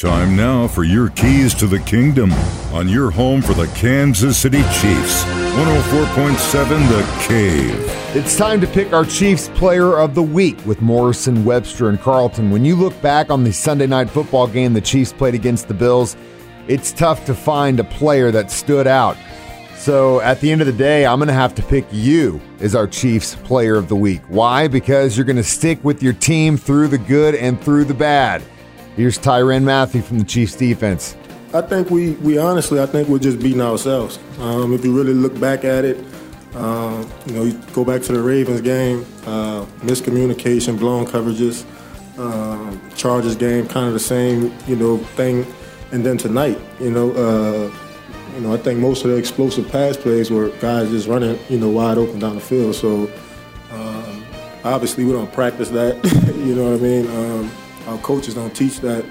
Time now for your keys to the kingdom on your home for the Kansas City Chiefs. 104.7 The Cave. It's time to pick our Chiefs player of the week with Morrison, Webster, and Carlton. When you look back on the Sunday night football game the Chiefs played against the Bills, it's tough to find a player that stood out. So at the end of the day, I'm going to have to pick you as our Chiefs player of the week. Why? Because you're going to stick with your team through the good and through the bad. Here's Tyrann Mathieu from the Chiefs defense. I think we, we honestly, I think we're just beating ourselves. Um, if you really look back at it, uh, you know, you go back to the Ravens game, uh, miscommunication, blown coverages, uh, Chargers game, kind of the same, you know, thing. And then tonight, you know, uh, you know, I think most of the explosive pass plays were guys just running, you know, wide open down the field. So um, obviously we don't practice that. you know what I mean? Our coaches don't teach that.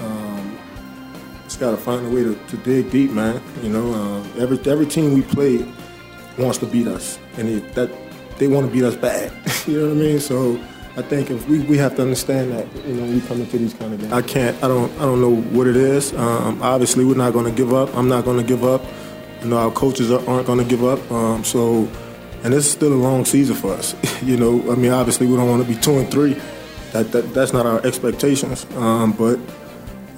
Um, just got to find a way to, to, dig deep, man. You know, uh, every every team we play wants to beat us, and if that they want to beat us bad. you know what I mean? So I think if we, we have to understand that, you know, we come into these kind of games. I can't, I don't, I don't know what it is. Um, obviously, we're not going to give up. I'm not going to give up. You know, our coaches aren't going to give up. Um, so, and this is still a long season for us. you know, I mean, obviously, we don't want to be two and three. That, that that's not our expectations. Um, but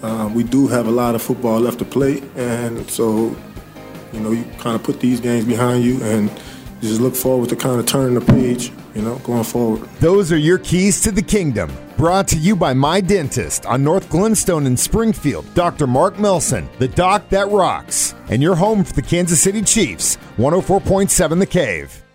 uh, we do have a lot of football left to play, and so, you know, you kind of put these games behind you and just look forward to kind of turning the page, you know, going forward. Those are your keys to the kingdom. Brought to you by My Dentist on North Glenstone in Springfield, Dr. Mark Milson, the doc that rocks, and your home for the Kansas City Chiefs, 104.7 The Cave.